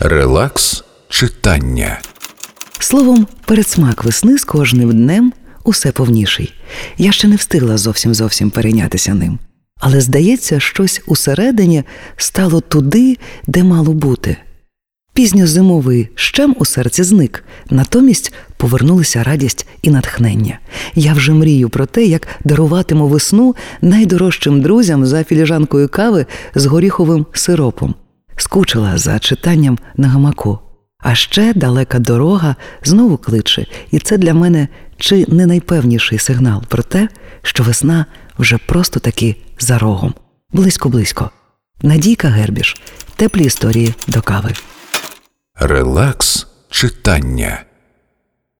Релакс читання. Словом, передсмак весни з кожним днем усе повніший. Я ще не встигла зовсім зовсім перейнятися ним. Але здається, щось усередині стало туди, де мало бути. Пізньозимовий щем у серці зник, натомість повернулися радість і натхнення. Я вже мрію про те, як даруватиму весну найдорожчим друзям за філіжанкою кави з горіховим сиропом. Скучила за читанням на гамаку. А ще далека дорога знову кличе, і це для мене чи не найпевніший сигнал про те, що весна вже просто таки за рогом. Близько-близько. Надійка Гербіш. Теплі історії до кави. Релакс читання.